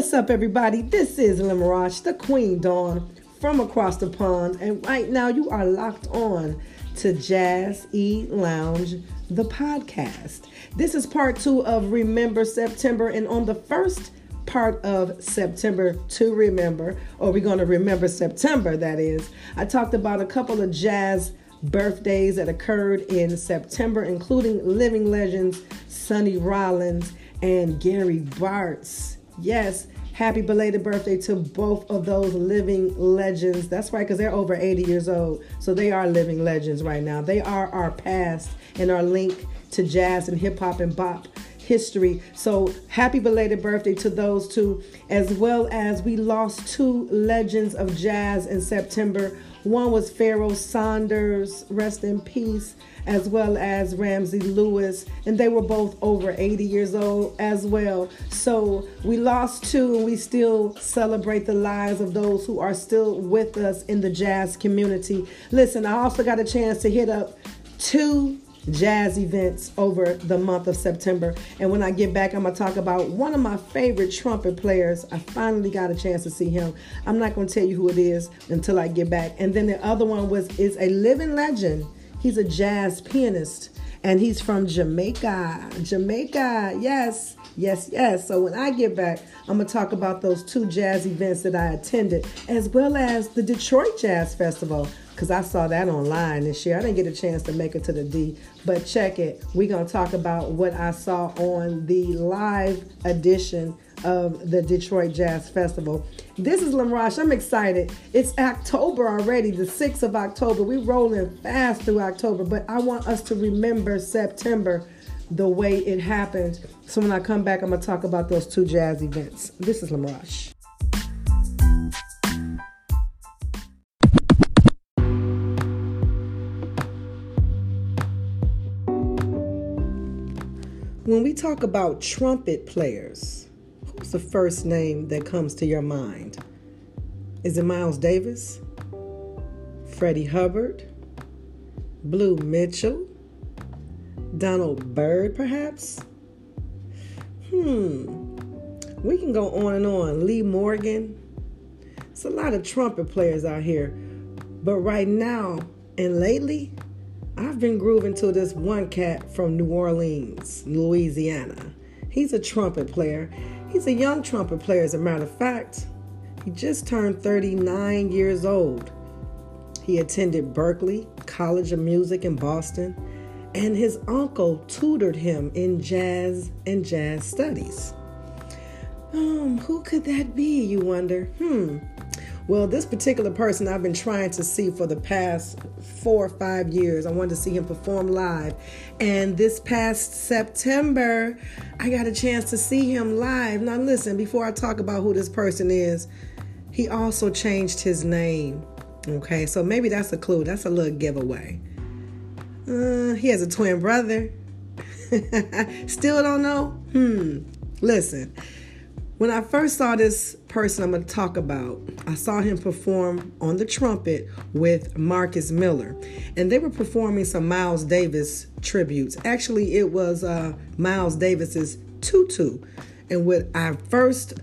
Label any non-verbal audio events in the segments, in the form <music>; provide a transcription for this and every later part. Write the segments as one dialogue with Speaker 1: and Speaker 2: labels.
Speaker 1: What's up, everybody? This is Limerage, the Queen Dawn from across the pond, and right now you are locked on to Jazz E Lounge, the podcast. This is part two of Remember September, and on the first part of September to remember, or we're going to remember September, that is, I talked about a couple of jazz birthdays that occurred in September, including living legends Sonny Rollins and Gary Bartz. Yes, happy belated birthday to both of those living legends. That's right, because they're over 80 years old. So they are living legends right now. They are our past and our link to jazz and hip hop and bop history. So happy belated birthday to those two, as well as we lost two legends of jazz in September. One was Pharoah Sanders, rest in peace, as well as Ramsey Lewis, and they were both over 80 years old as well. So we lost two, and we still celebrate the lives of those who are still with us in the jazz community. Listen, I also got a chance to hit up two jazz events over the month of September. And when I get back, I'm going to talk about one of my favorite trumpet players. I finally got a chance to see him. I'm not going to tell you who it is until I get back. And then the other one was is a living legend. He's a jazz pianist and he's from Jamaica. Jamaica. Yes. Yes, yes. So when I get back, I'm going to talk about those two jazz events that I attended, as well as the Detroit Jazz Festival because I saw that online this year. I didn't get a chance to make it to the D, but check it. We're going to talk about what I saw on the live edition of the Detroit Jazz Festival. This is Lamrash. I'm excited. It's October already, the 6th of October. We're rolling fast through October, but I want us to remember September the way it happened. So when I come back, I'm going to talk about those two jazz events. This is Lamrash. When we talk about trumpet players, who's the first name that comes to your mind? Is it Miles Davis? Freddie Hubbard? Blue Mitchell? Donald Byrd, perhaps? Hmm. We can go on and on. Lee Morgan. It's a lot of trumpet players out here. But right now and lately, I've been grooving to this one cat from New Orleans, Louisiana. He's a trumpet player. He's a young trumpet player, as a matter of fact. He just turned 39 years old. He attended Berklee College of Music in Boston, and his uncle tutored him in jazz and jazz studies. Um, who could that be, you wonder? Hmm. Well, this particular person I've been trying to see for the past four or five years. I wanted to see him perform live. And this past September, I got a chance to see him live. Now, listen, before I talk about who this person is, he also changed his name. Okay, so maybe that's a clue. That's a little giveaway. Uh, he has a twin brother. <laughs> Still don't know? Hmm. Listen. When I first saw this person I'm going to talk about, I saw him perform on the trumpet with Marcus Miller. And they were performing some Miles Davis tributes. Actually, it was uh, Miles Davis's tutu. And when I first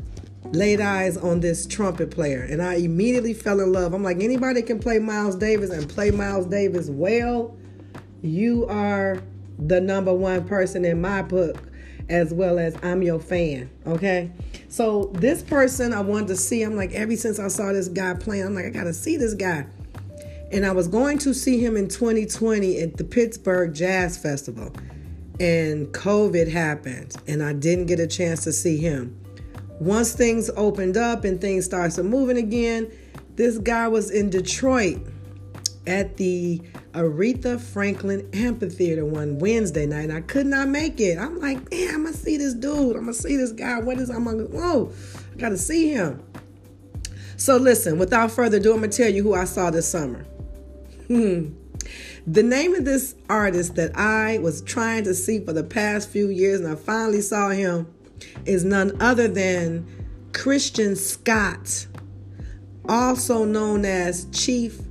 Speaker 1: laid eyes on this trumpet player, and I immediately fell in love. I'm like, anybody can play Miles Davis and play Miles Davis well, you are the number one person in my book as well as I'm your fan. Okay. So this person I wanted to see, I'm like, ever since I saw this guy playing, I'm like, I gotta see this guy. And I was going to see him in 2020 at the Pittsburgh Jazz Festival. And COVID happened, and I didn't get a chance to see him. Once things opened up and things started moving again, this guy was in Detroit at the Aretha Franklin Amphitheater one Wednesday night, and I could not make it. I'm like, man, I'm gonna see this dude. I'm gonna see this guy. What is I'm gonna whoa, I gotta see him. So listen, without further ado, I'm gonna tell you who I saw this summer. Hmm. The name of this artist that I was trying to see for the past few years, and I finally saw him, is none other than Christian Scott, also known as Chief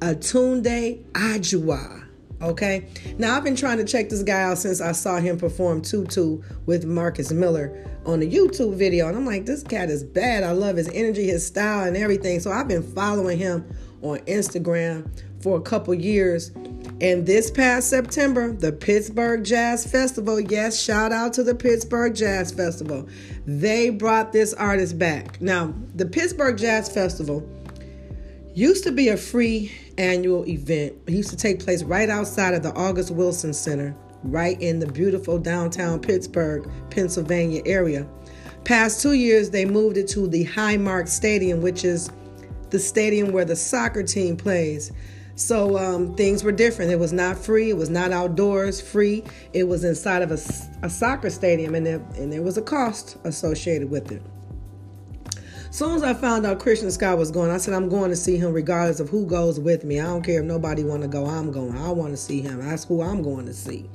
Speaker 1: Atunde Adjuah. Okay. Now I've been trying to check this guy out since I saw him perform Tutu with Marcus Miller on the YouTube video. And I'm like, this cat is bad. I love his energy, his style, and everything. So I've been following him on Instagram for a couple years. And this past September, the Pittsburgh Jazz Festival, yes, shout out to the Pittsburgh Jazz Festival. They brought this artist back. Now, the Pittsburgh Jazz Festival used to be a free annual event. It used to take place right outside of the August Wilson Center, right in the beautiful downtown Pittsburgh, Pennsylvania area. Past two years, they moved it to the Highmark Stadium, which is the stadium where the soccer team plays. So um, things were different. It was not free. It was not outdoors free. It was inside of a, a soccer stadium, and there, and there was a cost associated with it. As soon as I found out Christian Scott was going, I said I'm going to see him regardless of who goes with me. I don't care if nobody want to go. I'm going. I want to see him. That's who I'm going to see.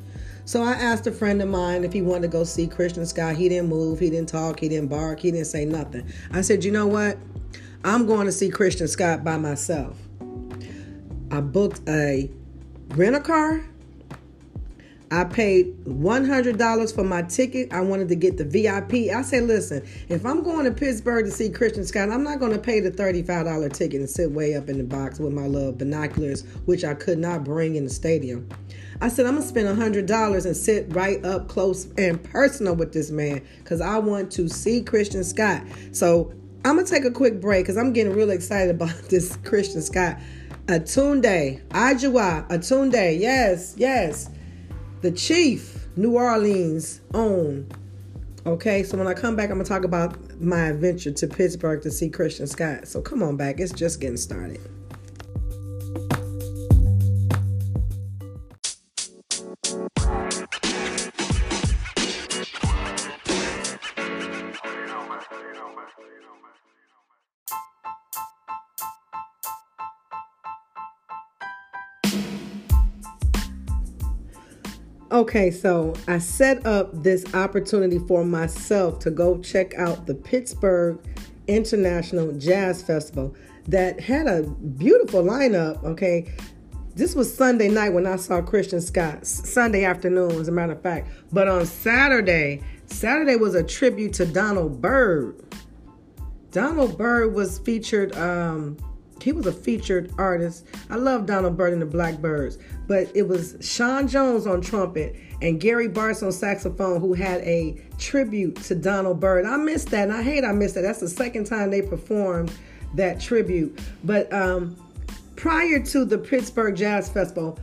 Speaker 1: So I asked a friend of mine if he wanted to go see Christian Scott. He didn't move. He didn't talk. He didn't bark. He didn't say nothing. I said, you know what? I'm going to see Christian Scott by myself. I booked a rent a car. I paid $100 for my ticket. I wanted to get the VIP. I said, listen, if I'm going to Pittsburgh to see Christian Scott, I'm not going to pay the $35 ticket and sit way up in the box with my little binoculars, which I could not bring in the stadium. I said, I'm going to spend $100 and sit right up close and personal with this man because I want to see Christian Scott. So I'm going to take a quick break because I'm getting really excited <laughs> about this Christian Scott. Atunde, Adjuah, Atunde, yes, yes the chief, New Orleans own. Okay, so when I come back, I'm gonna talk about my adventure to Pittsburgh to see Christian Scott. So come on back, it's just getting started. Okay, so I set up this opportunity for myself to go check out the Pittsburgh International Jazz Festival that had a beautiful lineup. Okay, this was Sunday night when I saw Christian Scott, Sunday afternoon, as a matter of fact. But on Saturday, Saturday was a tribute to Donald Byrd. Donald Byrd was featured. Um, he was a featured artist. I love Donald Byrd and the Blackbirds, but it was Sean Jones on trumpet and Gary Bartz on saxophone who had a tribute to Donald Byrd. I missed that, and I hate I missed that. That's the second time they performed that tribute. But um, prior to the Pittsburgh Jazz Festival,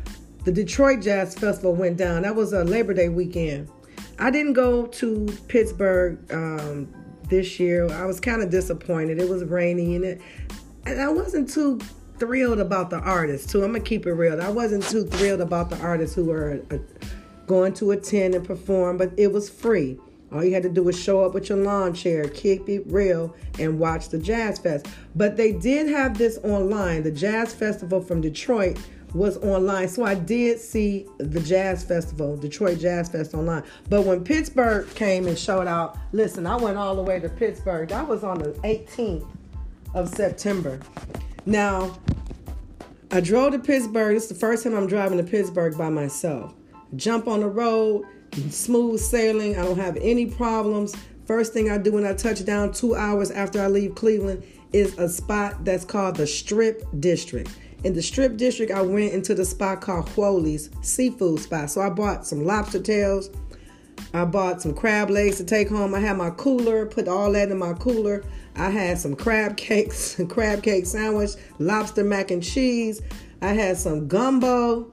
Speaker 1: the Detroit Jazz Festival went down. That was a Labor Day weekend. I didn't go to Pittsburgh um, this year. I was kind of disappointed. It was rainy and it and I wasn't too thrilled about the artists too. I'm gonna keep it real. I wasn't too thrilled about the artists who were uh, going to attend and perform, but it was free. All you had to do was show up with your lawn chair, keep it real, and watch the Jazz Fest. But they did have this online. The Jazz Festival from Detroit was online. So I did see the Jazz Festival, Detroit Jazz Fest online. But when Pittsburgh came and showed out, listen, I went all the way to Pittsburgh. That was on the 18th of September. Now, I drove to Pittsburgh. It's the first time I'm driving to Pittsburgh by myself. Jump on the road, smooth sailing. I don't have any problems. First thing I do when I touch down two hours after I leave Cleveland is a spot that's called the Strip District. In the Strip District, I went into the spot called Wholey's Seafood Spot. So I bought some lobster tails. I bought some crab legs to take home. I had my cooler, put all that in my cooler. I had some crab cakes, <laughs> crab cake sandwich, lobster mac and cheese. I had some gumbo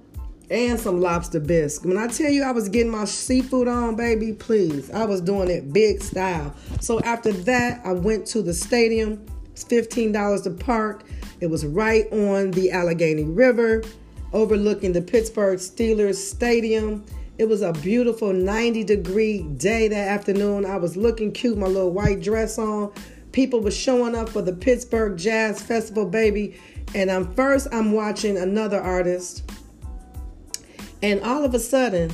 Speaker 1: and some lobster bisque. When I tell you I was getting my seafood on, baby, please. I was doing it big style. So after that, I went to the stadium. It's $15 to park. It was right on the Allegheny River, overlooking the Pittsburgh Steelers Stadium. It was a beautiful 90 degree day that afternoon. I was looking cute, my little white dress on. People were showing up for the Pittsburgh Jazz Festival, baby. And I'm first I'm watching another artist. And all of a sudden,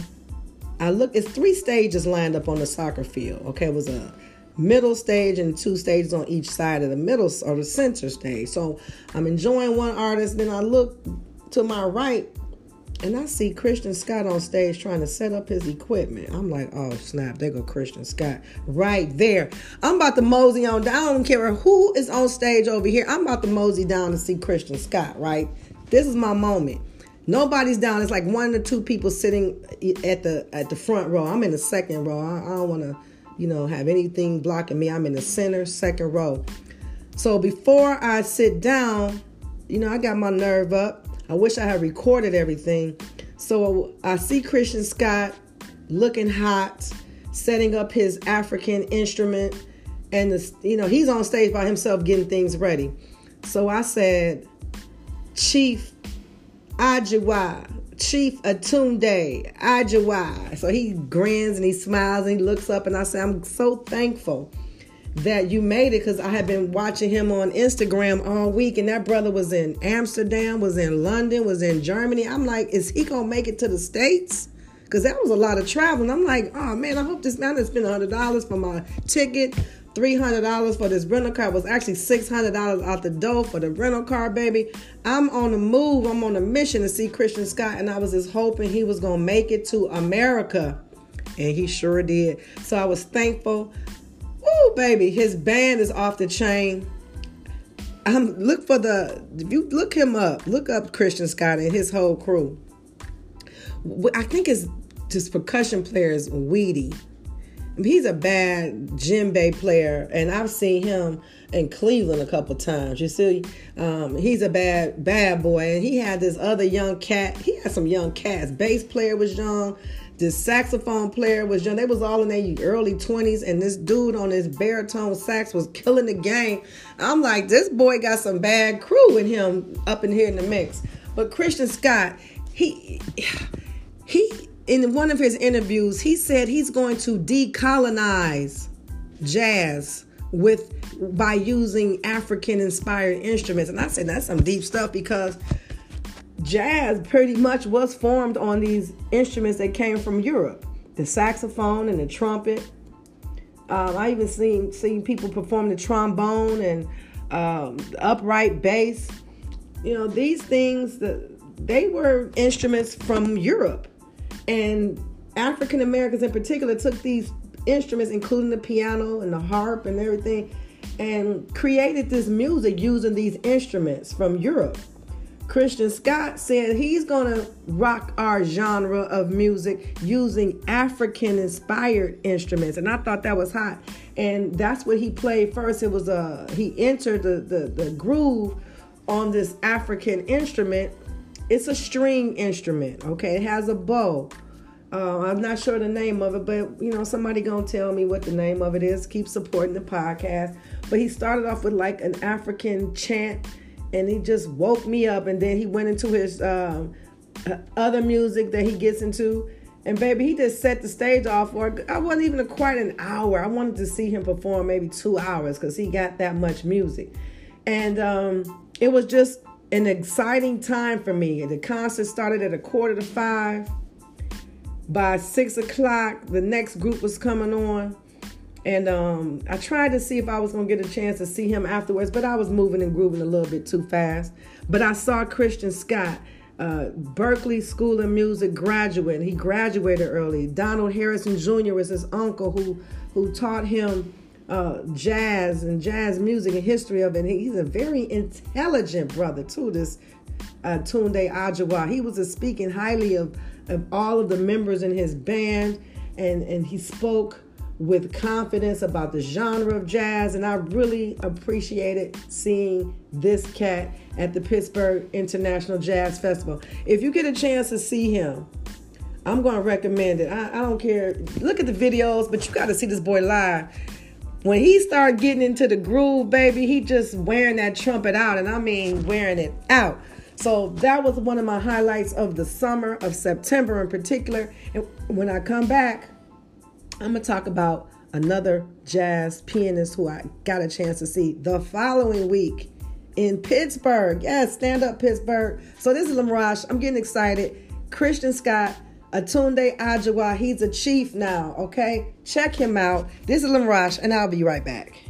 Speaker 1: I look, it's three stages lined up on the soccer field. Okay, it was a middle stage and two stages on each side of the middle or the center stage. So I'm enjoying one artist, then I look to my right and I see Christian Scott on stage trying to set up his equipment. I'm like, oh snap, there go Christian Scott right there. I'm about to mosey on down. I don't care who is on stage over here. I'm about to mosey down to see Christian Scott, right? This is my moment. Nobody's down. It's like one or two people sitting at the at the front row. I'm in the second row. I, I don't want to, you know, have anything blocking me. I'm in the center, second row. So before I sit down, you know, I got my nerve up. I wish I had recorded everything. So I see Christian Scott looking hot, setting up his African instrument, and the, you know he's on stage by himself getting things ready. So I said, Chief Adjuah, Chief Atunde Adjuah. So he grins and he smiles and he looks up, and I say, I'm so thankful that you made it because I had been watching him on Instagram all week, and that brother was in Amsterdam, was in London, was in Germany. I'm like, is he gonna make it to the States? Because that was a lot of traveling. I'm like, oh man, I hope this man has spent hundred dollars for my ticket, three hundred dollars for this rental car. It was actually six hundred dollars out the door for the rental car, baby. I'm on the move. I'm on a mission to see Christian Scott, and I was just hoping he was gonna make it to America, and he sure did. So I was thankful. Woo, baby, his band is off the chain. Um, look for the you look him up, look up Christian Scott and his whole crew. I think it's just percussion players Weedie. He's a bad djembe player, and I've seen him in Cleveland a couple times. You see, um, he's a bad bad boy, and he had this other young cat. He had some young cats. Bass player was young. This saxophone player was young. They was all in their early 20s, and this dude on his baritone sax was killing the game. I'm like, this boy got some bad crew in him up in here in the mix. But Christian Scott, he he in one of his interviews, he said he's going to decolonize jazz with by using African inspired instruments. And I said that's some deep stuff because jazz pretty much was formed on these instruments that came from Europe the saxophone and the trumpet. Um, I even seen seen people perform the trombone and um, the upright bass. You know, these things that they were instruments from Europe, and African Americans in particular took these instruments, including the piano and the harp and everything, and created this music using these instruments from Europe. Christian Scott said he's going to rock our genre of music using African inspired instruments. And I thought that was hot. And that's what he played first. It was a, uh, he entered the, the, the groove on this African instrument. It's a string instrument, okay? It has a bow. Uh, I'm not sure the name of it, but you know, somebody gonna tell me what the name of it is. Keep supporting the podcast. But he started off with like an African chant and he just woke me up. And then he went into his um, other music that he gets into. And baby, he just set the stage off for I wasn't even quite an hour. I wanted to see him perform maybe two hours because he got that much music. And um, it was just an exciting time for me. The concert started at a quarter to five. By six o'clock, the next group was coming on. And um, I tried to see if I was going to get a chance to see him afterwards, but I was moving and grooving a little bit too fast. But I saw Christian Scott, uh, Berklee School of Music graduate. He graduated early. Donald Harrison Jr. was his uncle who, who taught him uh, jazz and jazz music and history of it. And he's a very intelligent brother, too, this uh, Tunde Adjuah. He was speaking highly of, of all of the members in his band, and, and he spoke with confidence about the genre of jazz. And I really appreciated seeing this cat at the Pittsburgh International Jazz Festival. If you get a chance to see him, I'm going to recommend it. I, I don't care. Look at the videos, but you got to see this boy live. When he started getting into the groove, baby, he just wearing that trumpet out. And I mean, wearing it out. So that was one of my highlights of the summer of September in particular. And when I come back, I'm going to talk about another jazz pianist who I got a chance to see the following week in Pittsburgh. Yes, stand up Pittsburgh. So this is Lamarash. I'm getting excited. Christian Scott, Atunde Adjuah. He's a chief now, okay? Check him out. This is Lamarash, and I'll be right back.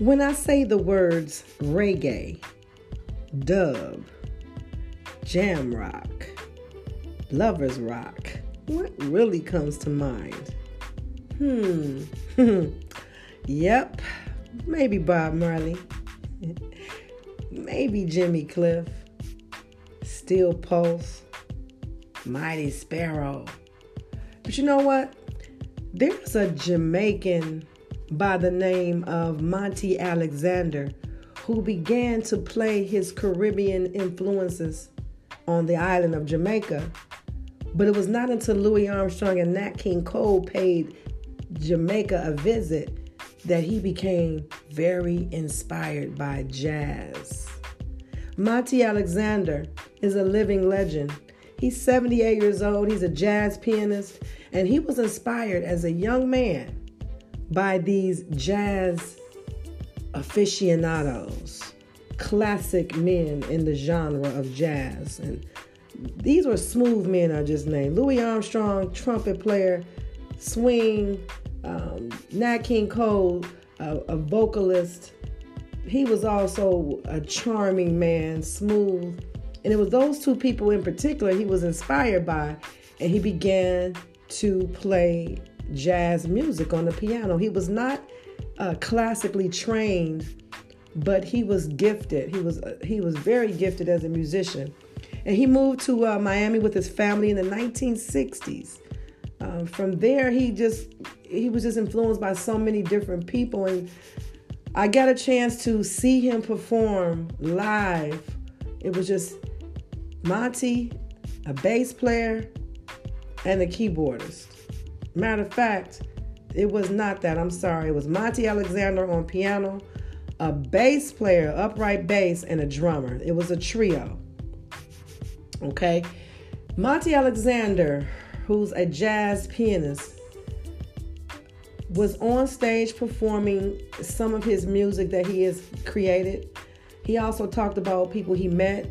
Speaker 1: When I say the words reggae, dub, jam rock, lovers rock, what really comes to mind? Hmm. <laughs> yep. Maybe Bob Marley. <laughs> Maybe Jimmy Cliff. Steel Pulse. Mighty Sparrow. But you know what? There's a Jamaican by the name of Monty Alexander who began to play his Caribbean influences on the island of Jamaica. But it was not until Louis Armstrong and Nat King Cole paid Jamaica a visit that he became very inspired by jazz. Monty Alexander is a living legend. He's 78 years old, he's a jazz pianist, and he was inspired as a young man by these jazz aficionados, classic men in the genre of jazz. And these were smooth men, I just named. Louis Armstrong, trumpet player, swing, um, Nat King Cole, a, a vocalist. He was also a charming man, smooth. And it was those two people in particular he was inspired by, and he began to play jazz music on the piano. He was not uh, classically trained, but he was gifted. He was uh, he was very gifted as a musician, and he moved to uh, Miami with his family in the 1960s. Um, from there, he just he was just influenced by so many different people, and I got a chance to see him perform live. It was just Monty, a bass player, and a keyboardist. Matter of fact, it was not that. I'm sorry. It was Monty Alexander on piano, a bass player, upright bass, and a drummer. It was a trio. Okay. Monty Alexander, who's a jazz pianist, was on stage performing some of his music that he has created. He also talked about people he met.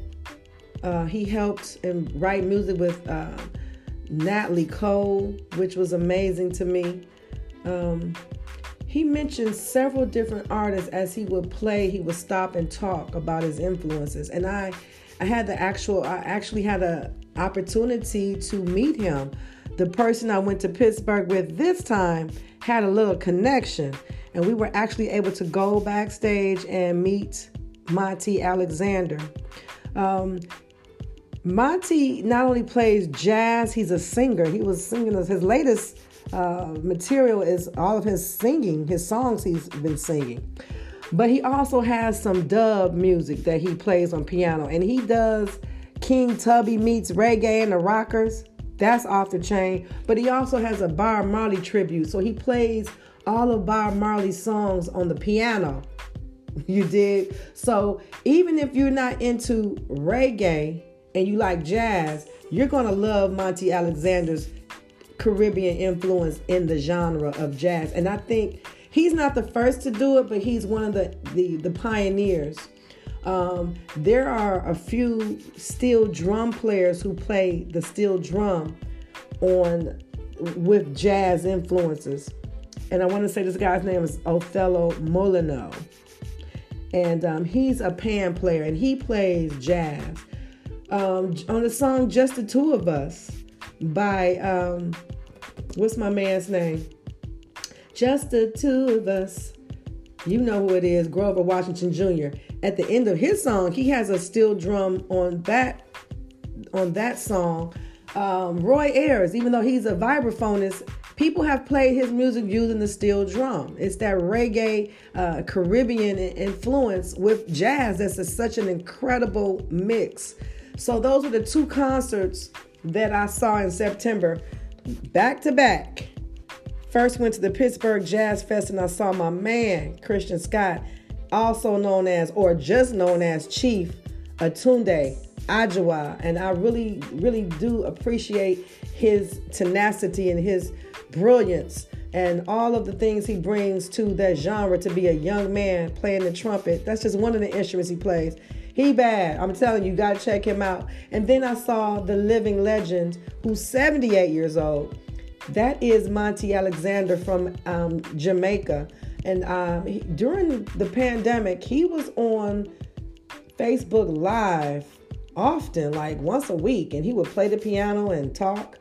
Speaker 1: Uh, he helped and write music with uh, Natalie Cole, which was amazing to me. Um, he mentioned several different artists as he would play. He would stop and talk about his influences, and I, I had the actual, I actually had a opportunity to meet him. The person I went to Pittsburgh with this time had a little connection, and we were actually able to go backstage and meet Monty Alexander. Um, Monty not only plays jazz, he's a singer. He was singing his latest uh, material is all of his singing, his songs he's been singing. But he also has some dub music that he plays on piano, and he does King Tubby meets reggae and the rockers. That's off the chain. But he also has a Bob Marley tribute, so he plays all of Bob Marley's songs on the piano. <laughs> You did. So even if you're not into reggae and you like jazz, you're gonna love Monty Alexander's Caribbean influence in the genre of jazz. And I think he's not the first to do it, but he's one of the the, the pioneers. Um, there are a few steel drum players who play the steel drum on with jazz influences. And I want to say this guy's name is Othello Molineaux. And um, he's a pan player and he plays jazz. Um, on the song Just the Two of Us by um, what's my man's name? Just the two of us. You know who it is, Grover Washington Jr. At the end of his song, he has a steel drum on that on that song. Um, Roy Ayers, even though he's a vibraphonist, people have played his music using the steel drum. It's that reggae uh, Caribbean influence with jazz that's a, such an incredible mix. So those are the two concerts that I saw in September back to back. First went to the Pittsburgh Jazz Fest and I saw my man, Christian Scott, also known as, or just known as Chief Atunde Adjuah. And I really, really do appreciate his tenacity and his brilliance and all of the things he brings to that genre to be a young man playing the trumpet. That's just one of the instruments he plays. He bad. I'm telling you, you got to check him out. And then I saw the living legend who's 78 years old. That is Monty Alexander from um, Jamaica. And um, he, during the pandemic, he was on Facebook Live often, like once a week, and he would play the piano and talk.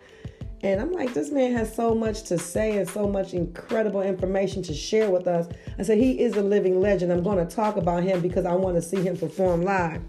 Speaker 1: And I'm like, this man has so much to say and so much incredible information to share with us. I said, he is a living legend. I'm going to talk about him because I want to see him perform live.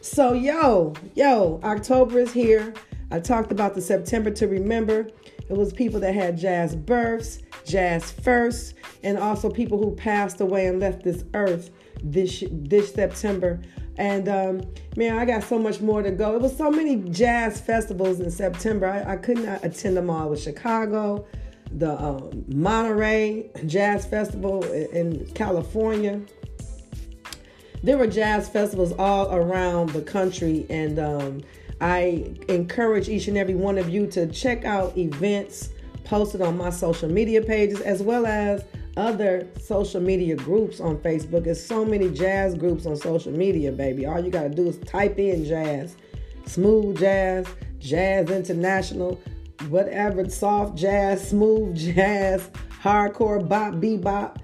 Speaker 1: So, yo, yo, October is here. I talked about the September to remember. It was people that had jazz births, jazz firsts, and also people who passed away and left this earth this this September. And um, man, I got so much more to go. It was so many jazz festivals in September. I, I could not attend them all. With Chicago, the um, Monterey Jazz Festival in California. There were jazz festivals all around the country, and um, I encourage each and every one of you to check out events posted on my social media pages as well as other social media groups on Facebook. There's so many jazz groups on social media, baby. All you got to do is type in jazz, smooth jazz, jazz international, whatever, soft jazz, smooth <laughs> jazz, hardcore bop, bebop.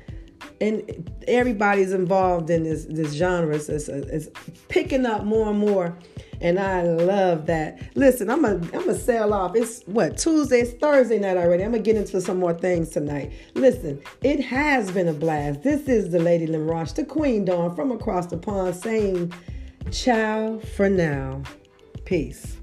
Speaker 1: And everybody's involved in this, this genre. It's, it's, it's picking up more and more and I love that. Listen, I'm gonna I'm gonna sail off. It's what Tuesday, it's Thursday night already. I'm gonna get into some more things tonight. Listen, it has been a blast. This is the Lady Lim Roche, the Queen Dawn from across the pond, saying ciao for now. Peace.